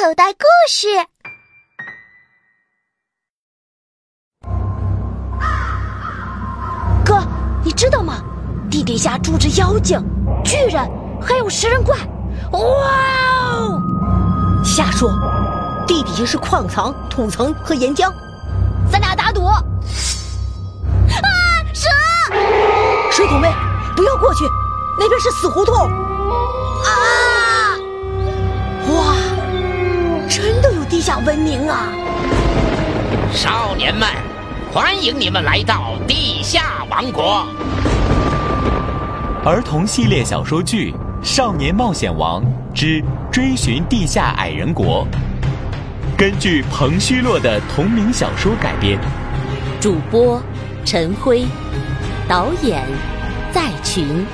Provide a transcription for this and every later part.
口袋故事。哥，你知道吗？地底下住着妖精、巨人，还有食人怪。哇哦！瞎说，地底下是矿藏、土层和岩浆。咱俩打赌。啊，蛇！水桶妹，不要过去，那边是死胡同。啊！下文明啊！少年们，欢迎你们来到地下王国。儿童系列小说剧《少年冒险王之追寻地下矮人国》，根据彭虚洛的同名小说改编。主播：陈辉，导演：在群。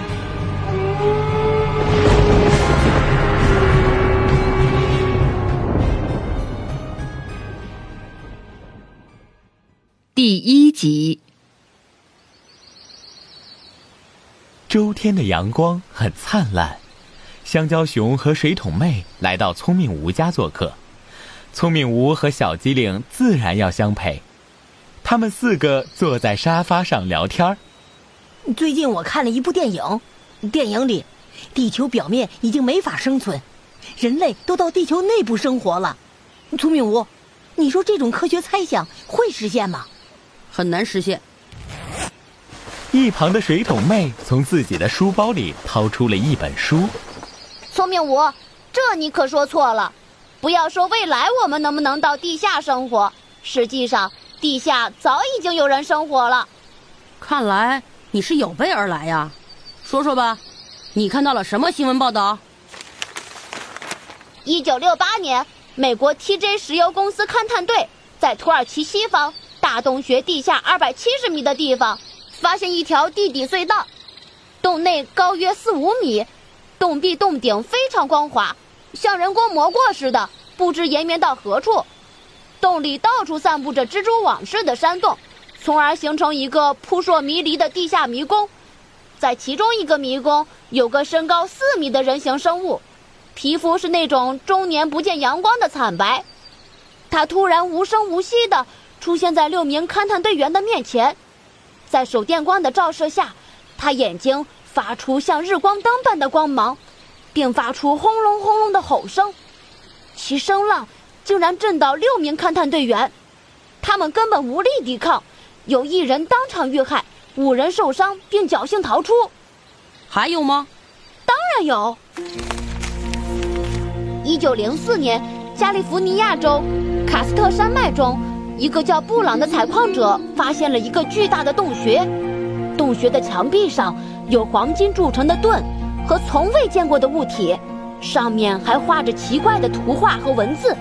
第一集。周天的阳光很灿烂，香蕉熊和水桶妹来到聪明吴家做客，聪明吴和小机灵自然要相陪。他们四个坐在沙发上聊天儿。最近我看了一部电影，电影里，地球表面已经没法生存，人类都到地球内部生活了。聪明吴，你说这种科学猜想会实现吗？很难实现。一旁的水桶妹从自己的书包里掏出了一本书。聪明无，这你可说错了。不要说未来我们能不能到地下生活，实际上地下早已经有人生活了。看来你是有备而来呀，说说吧，你看到了什么新闻报道？一九六八年，美国 TJ 石油公司勘探队在土耳其西方大洞穴地下二百七十米的地方。发现一条地底隧道，洞内高约四五米，洞壁洞顶非常光滑，像人工磨过似的，不知延绵到何处。洞里到处散布着蜘蛛网似的山洞，从而形成一个扑朔迷离的地下迷宫。在其中一个迷宫，有个身高四米的人形生物，皮肤是那种终年不见阳光的惨白。他突然无声无息地出现在六名勘探队员的面前。在手电光的照射下，他眼睛发出像日光灯般的光芒，并发出轰隆轰隆的吼声，其声浪竟然震到六名勘探队员，他们根本无力抵抗，有一人当场遇害，五人受伤并侥幸逃出。还有吗？当然有。一九零四年，加利福尼亚州卡斯特山脉中。一个叫布朗的采矿者发现了一个巨大的洞穴，洞穴的墙壁上有黄金铸成的盾和从未见过的物体，上面还画着奇怪的图画和文字。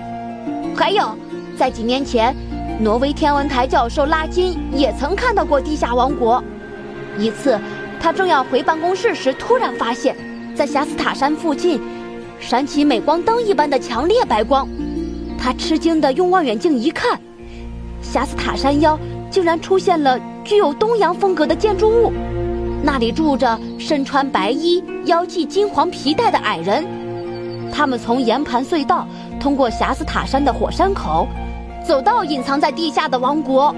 还有，在几年前，挪威天文台教授拉金也曾看到过地下王国。一次，他正要回办公室时，突然发现，在霞斯塔山附近，闪起镁光灯一般的强烈白光。他吃惊地用望远镜一看。霞斯塔山腰竟然出现了具有东洋风格的建筑物，那里住着身穿白衣、腰系金黄皮带的矮人。他们从岩盘隧道通过霞斯塔山的火山口，走到隐藏在地下的王国。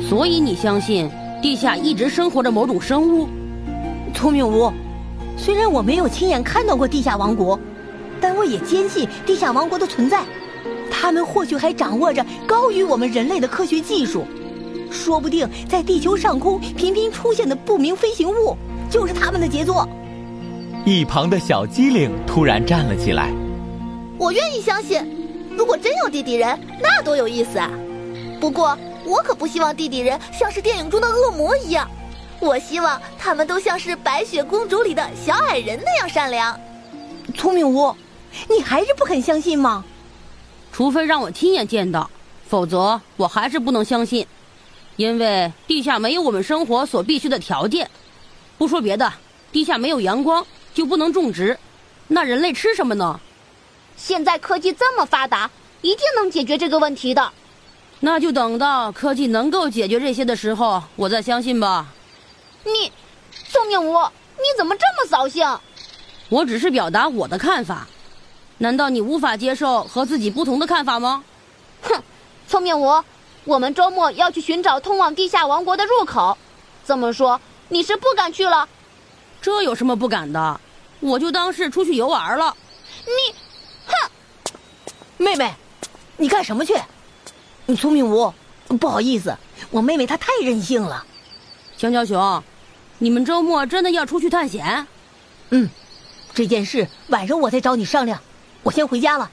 所以你相信地下一直生活着某种生物？聪明屋，虽然我没有亲眼看到过地下王国，但我也坚信地下王国的存在。他们或许还掌握着高于我们人类的科学技术，说不定在地球上空频频出现的不明飞行物就是他们的杰作。一旁的小机灵突然站了起来：“我愿意相信，如果真有地底人，那多有意思啊！不过我可不希望地底人像是电影中的恶魔一样，我希望他们都像是白雪公主里的小矮人那样善良。”聪明屋，你还是不肯相信吗？除非让我亲眼见到，否则我还是不能相信，因为地下没有我们生活所必需的条件。不说别的，地下没有阳光就不能种植，那人类吃什么呢？现在科技这么发达，一定能解决这个问题的。那就等到科技能够解决这些的时候，我再相信吧。你，宋明武，你怎么这么扫兴？我只是表达我的看法。难道你无法接受和自己不同的看法吗？哼，聪明无，我们周末要去寻找通往地下王国的入口。这么说，你是不敢去了？这有什么不敢的？我就当是出去游玩了。你，哼！妹妹，你干什么去？你聪明无？不好意思，我妹妹她太任性了。香蕉熊，你们周末真的要出去探险？嗯，这件事晚上我再找你商量。我先回家了。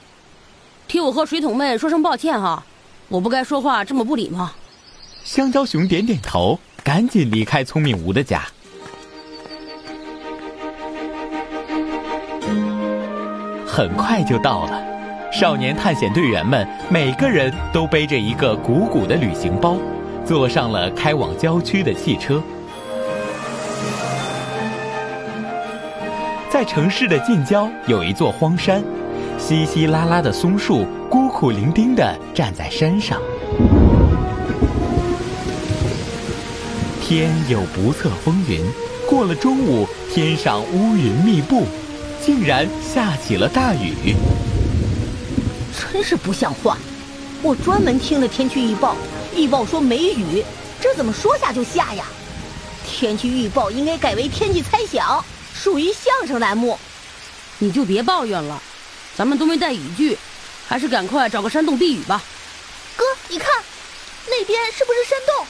替我和水桶妹说声抱歉哈，我不该说话这么不礼貌。香蕉熊点点头，赶紧离开聪明无的家。很快就到了，少年探险队员们每个人都背着一个鼓鼓的旅行包，坐上了开往郊区的汽车。在城市的近郊有一座荒山，稀稀拉拉的松树孤苦伶仃地站在山上。天有不测风云，过了中午，天上乌云密布。竟然下起了大雨，真是不像话！我专门听了天气预报，预报说没雨，这怎么说下就下呀？天气预报应该改为天气猜想，属于相声栏目。你就别抱怨了，咱们都没带雨具，还是赶快找个山洞避雨吧。哥，你看，那边是不是山洞？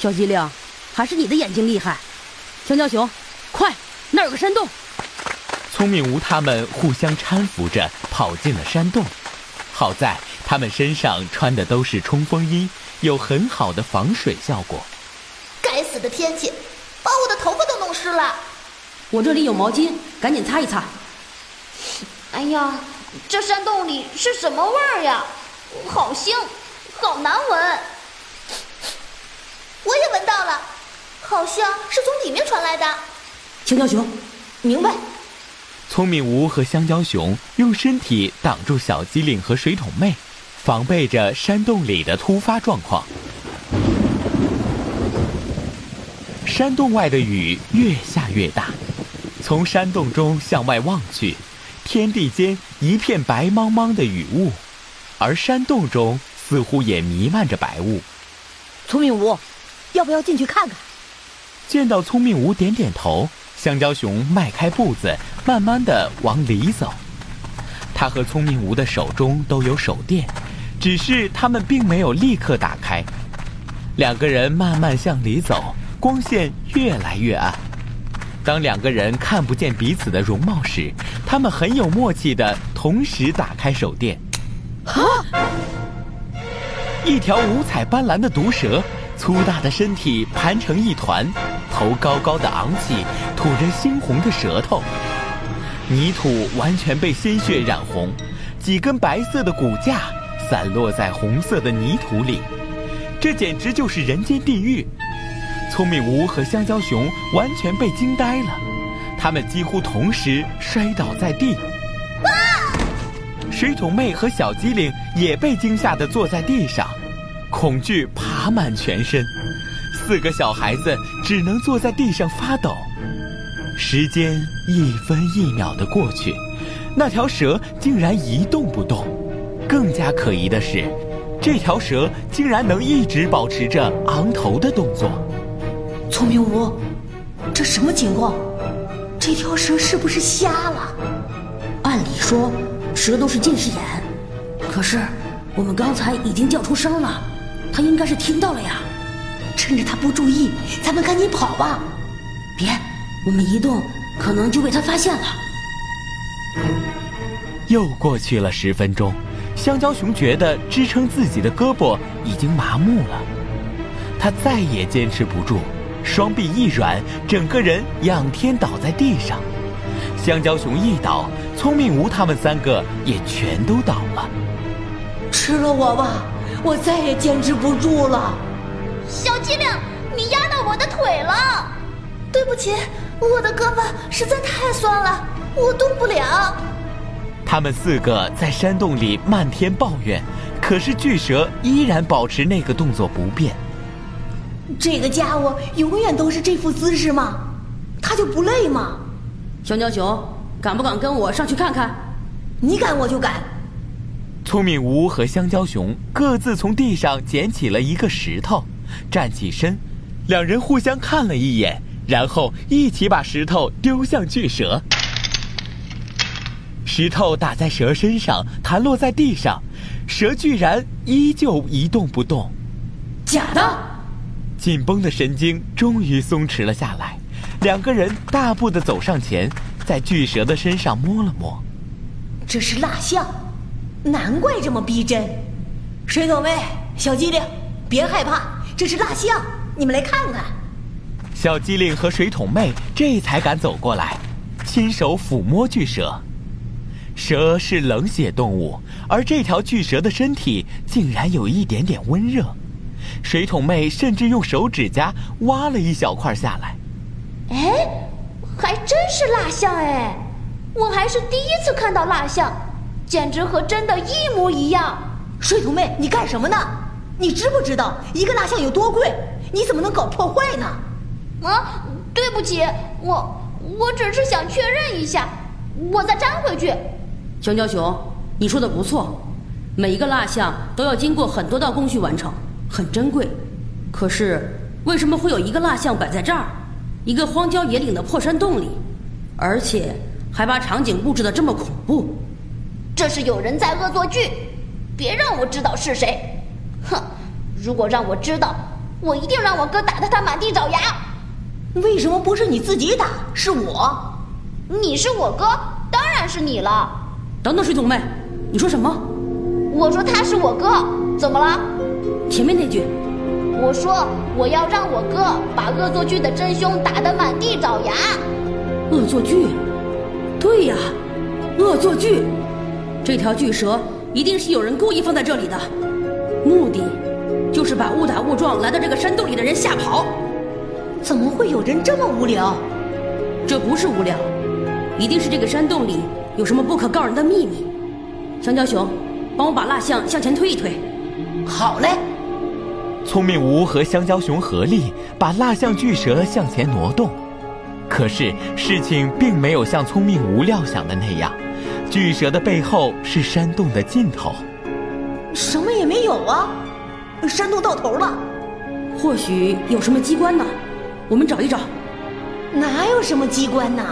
小机灵，还是你的眼睛厉害。香蕉熊，快，那有个山洞。聪明无他们互相搀扶着跑进了山洞，好在他们身上穿的都是冲锋衣，有很好的防水效果。该死的天气，把我的头发都弄湿了。我这里有毛巾，赶紧擦一擦。哎呀，这山洞里是什么味儿呀？好腥，好难闻。我也闻到了，好像是从里面传来的。香蕉熊，明白。聪明无和香蕉熊用身体挡住小机灵和水桶妹，防备着山洞里的突发状况。山洞外的雨越下越大，从山洞中向外望去，天地间一片白茫茫的雨雾，而山洞中似乎也弥漫着白雾。聪明无，要不要进去看看？见到聪明无点点头。香蕉熊迈开步子，慢慢的往里走。他和聪明无的手中都有手电，只是他们并没有立刻打开。两个人慢慢向里走，光线越来越暗。当两个人看不见彼此的容貌时，他们很有默契的同时打开手电。啊！一条五彩斑斓的毒蛇。粗大的身体盘成一团，头高高的昂起，吐着猩红的舌头。泥土完全被鲜血染红，几根白色的骨架散落在红色的泥土里。这简直就是人间地狱！聪明无和香蕉熊完全被惊呆了，他们几乎同时摔倒在地。哇水桶妹和小机灵也被惊吓的坐在地上。恐惧爬满全身，四个小孩子只能坐在地上发抖。时间一分一秒的过去，那条蛇竟然一动不动。更加可疑的是，这条蛇竟然能一直保持着昂头的动作。聪明无，这什么情况？这条蛇是不是瞎了？按理说，蛇都是近视眼，可是我们刚才已经叫出声了。它应该是听到了呀，趁着他不注意，咱们赶紧跑吧。别，我们一动可能就被他发现了。又过去了十分钟，香蕉熊觉得支撑自己的胳膊已经麻木了，他再也坚持不住，双臂一软，整个人仰天倒在地上。香蕉熊一倒，聪明无他们三个也全都倒了。吃了我吧！我再也坚持不住了，小机灵，你压到我的腿了，对不起，我的胳膊实在太酸了，我动不了。他们四个在山洞里漫天抱怨，可是巨蛇依然保持那个动作不变。这个家伙永远都是这副姿势吗？他就不累吗？香蕉熊，敢不敢跟我上去看看？你敢我就敢。聪明无和香蕉熊各自从地上捡起了一个石头，站起身，两人互相看了一眼，然后一起把石头丢向巨蛇。石头打在蛇身上，弹落在地上，蛇居然依旧一动不动。假的！紧绷的神经终于松弛了下来，两个人大步的走上前，在巨蛇的身上摸了摸。这是蜡像，难怪这么逼真。水桶妹、小机灵，别害怕，这是蜡像，你们来看看。小机灵和水桶妹这才敢走过来，亲手抚摸巨蛇。蛇是冷血动物，而这条巨蛇的身体竟然有一点点温热。水桶妹甚至用手指甲挖了一小块下来。哎，还真是蜡像哎！我还是第一次看到蜡像，简直和真的一模一样。水桶妹，你干什么呢？你知不知道一个蜡像有多贵？你怎么能搞破坏呢？啊，对不起，我我只是想确认一下，我再粘回去。香蕉熊，你说的不错，每一个蜡像都要经过很多道工序完成。很珍贵，可是为什么会有一个蜡像摆在这儿，一个荒郊野岭的破山洞里，而且还把场景布置的这么恐怖？这是有人在恶作剧，别让我知道是谁！哼，如果让我知道，我一定让我哥打得他满地找牙。为什么不是你自己打，是我？你是我哥，当然是你了。等等，水桶妹，你说什么？我说他是我哥，怎么了？前面那句，我说我要让我哥把恶作剧的真凶打得满地找牙。恶作剧，对呀，恶作剧，这条巨蛇一定是有人故意放在这里的，目的就是把误打误撞来到这个山洞里的人吓跑。怎么会有人这么无聊？这不是无聊，一定是这个山洞里有什么不可告人的秘密。香蕉熊，帮我把蜡像向前推一推。好嘞。聪明无和香蕉熊合力把蜡像巨蛇向前挪动，可是事情并没有像聪明无料想的那样，巨蛇的背后是山洞的尽头，什么也没有啊，山洞到头了，或许有什么机关呢？我们找一找。哪有什么机关呢？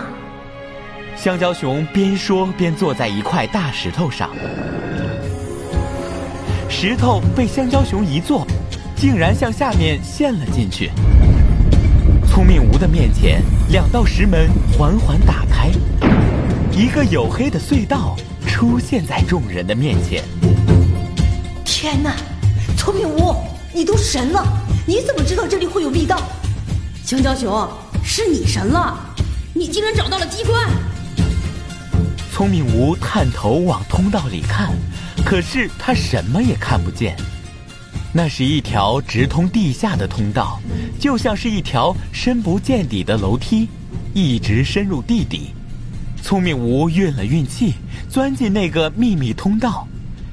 香蕉熊边说边坐在一块大石头上，石头被香蕉熊一坐。竟然向下面陷了进去。聪明无的面前，两道石门缓缓打开，一个黝黑的隧道出现在众人的面前。天哪，聪明无，你都神了！你怎么知道这里会有密道？香蕉熊，是你神了！你竟然找到了机关！聪明无探头往通道里看，可是他什么也看不见。那是一条直通地下的通道，就像是一条深不见底的楼梯，一直深入地底。聪明无运了运气，钻进那个秘密通道。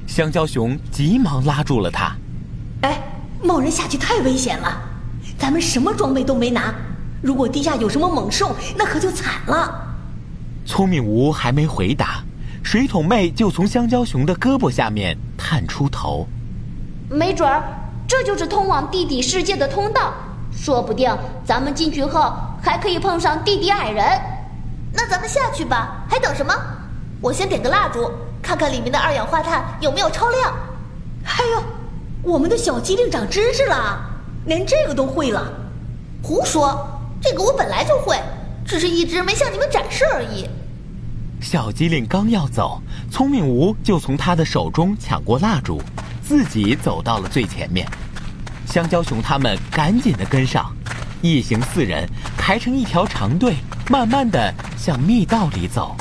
香蕉熊急忙拉住了他：“哎，贸然下去太危险了，咱们什么装备都没拿，如果地下有什么猛兽，那可就惨了。”聪明无还没回答，水桶妹就从香蕉熊的胳膊下面探出头。没准儿，这就是通往地底世界的通道。说不定咱们进去后还可以碰上地底矮人。那咱们下去吧，还等什么？我先点个蜡烛，看看里面的二氧化碳有没有超量。哎呦，我们的小机灵长知识了，连这个都会了。胡说，这个我本来就会，只是一直没向你们展示而已。小机灵刚要走，聪明无就从他的手中抢过蜡烛。自己走到了最前面，香蕉熊他们赶紧的跟上，一行四人排成一条长队，慢慢的向密道里走。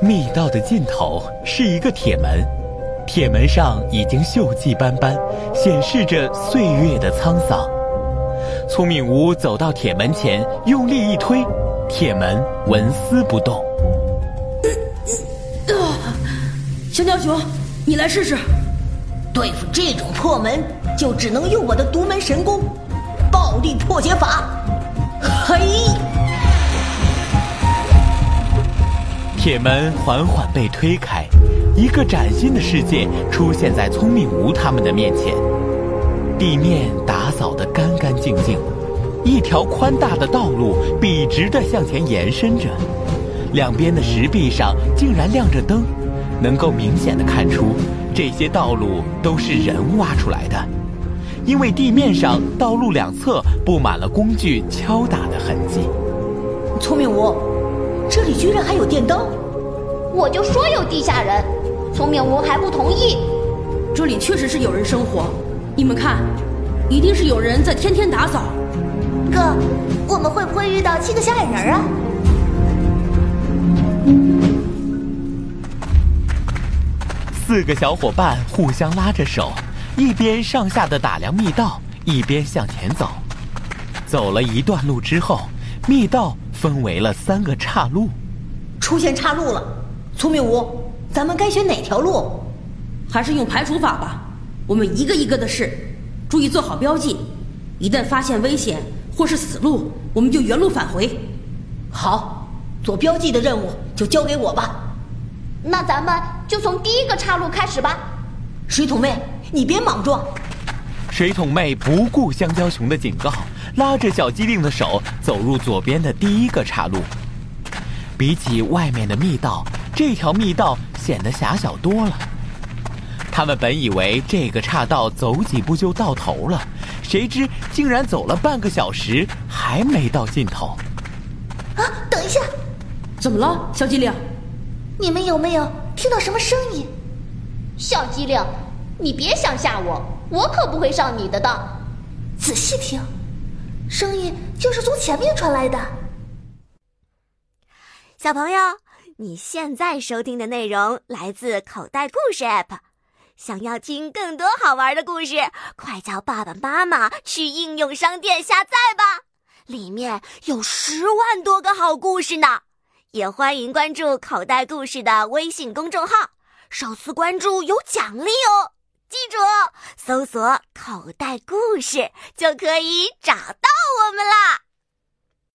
密道的尽头是一个铁门，铁门上已经锈迹斑斑，显示着岁月的沧桑。聪明无走到铁门前，用力一推，铁门纹丝不动。香蕉熊，你来试试。对付这种破门，就只能用我的独门神功——暴力破解法。嘿！铁门缓缓被推开，一个崭新的世界出现在聪明无他们的面前。地面打扫得干干净净，一条宽大的道路笔直的向前延伸着，两边的石壁上竟然亮着灯，能够明显的看出这些道路都是人挖出来的，因为地面上道路两侧布满了工具敲打的痕迹。聪明屋。这里居然还有电灯！我就说有地下人，聪明屋还不同意。这里确实是有人生活，你们看，一定是有人在天天打扫。哥，我们会不会遇到七个小矮人啊？四个小伙伴互相拉着手，一边上下的打量密道，一边向前走。走了一段路之后，密道。分为了三个岔路，出现岔路了。聪明屋，咱们该选哪条路？还是用排除法吧。我们一个一个的试，注意做好标记。一旦发现危险或是死路，我们就原路返回。好，做标记的任务就交给我吧。那咱们就从第一个岔路开始吧。水桶妹，你别莽撞。水桶妹不顾香蕉熊的警告。拉着小机灵的手走入左边的第一个岔路。比起外面的密道，这条密道显得狭小多了。他们本以为这个岔道走几步就到头了，谁知竟然走了半个小时还没到尽头。啊，等一下！怎么了，小机灵？你们有没有听到什么声音？小机灵，你别想吓我，我可不会上你的当。仔细听。声音就是从前面传来的。小朋友，你现在收听的内容来自口袋故事 App。想要听更多好玩的故事，快叫爸爸妈妈去应用商店下载吧，里面有十万多个好故事呢。也欢迎关注口袋故事的微信公众号，首次关注有奖励哦。记住，搜索“口袋故事”就可以找到我们啦。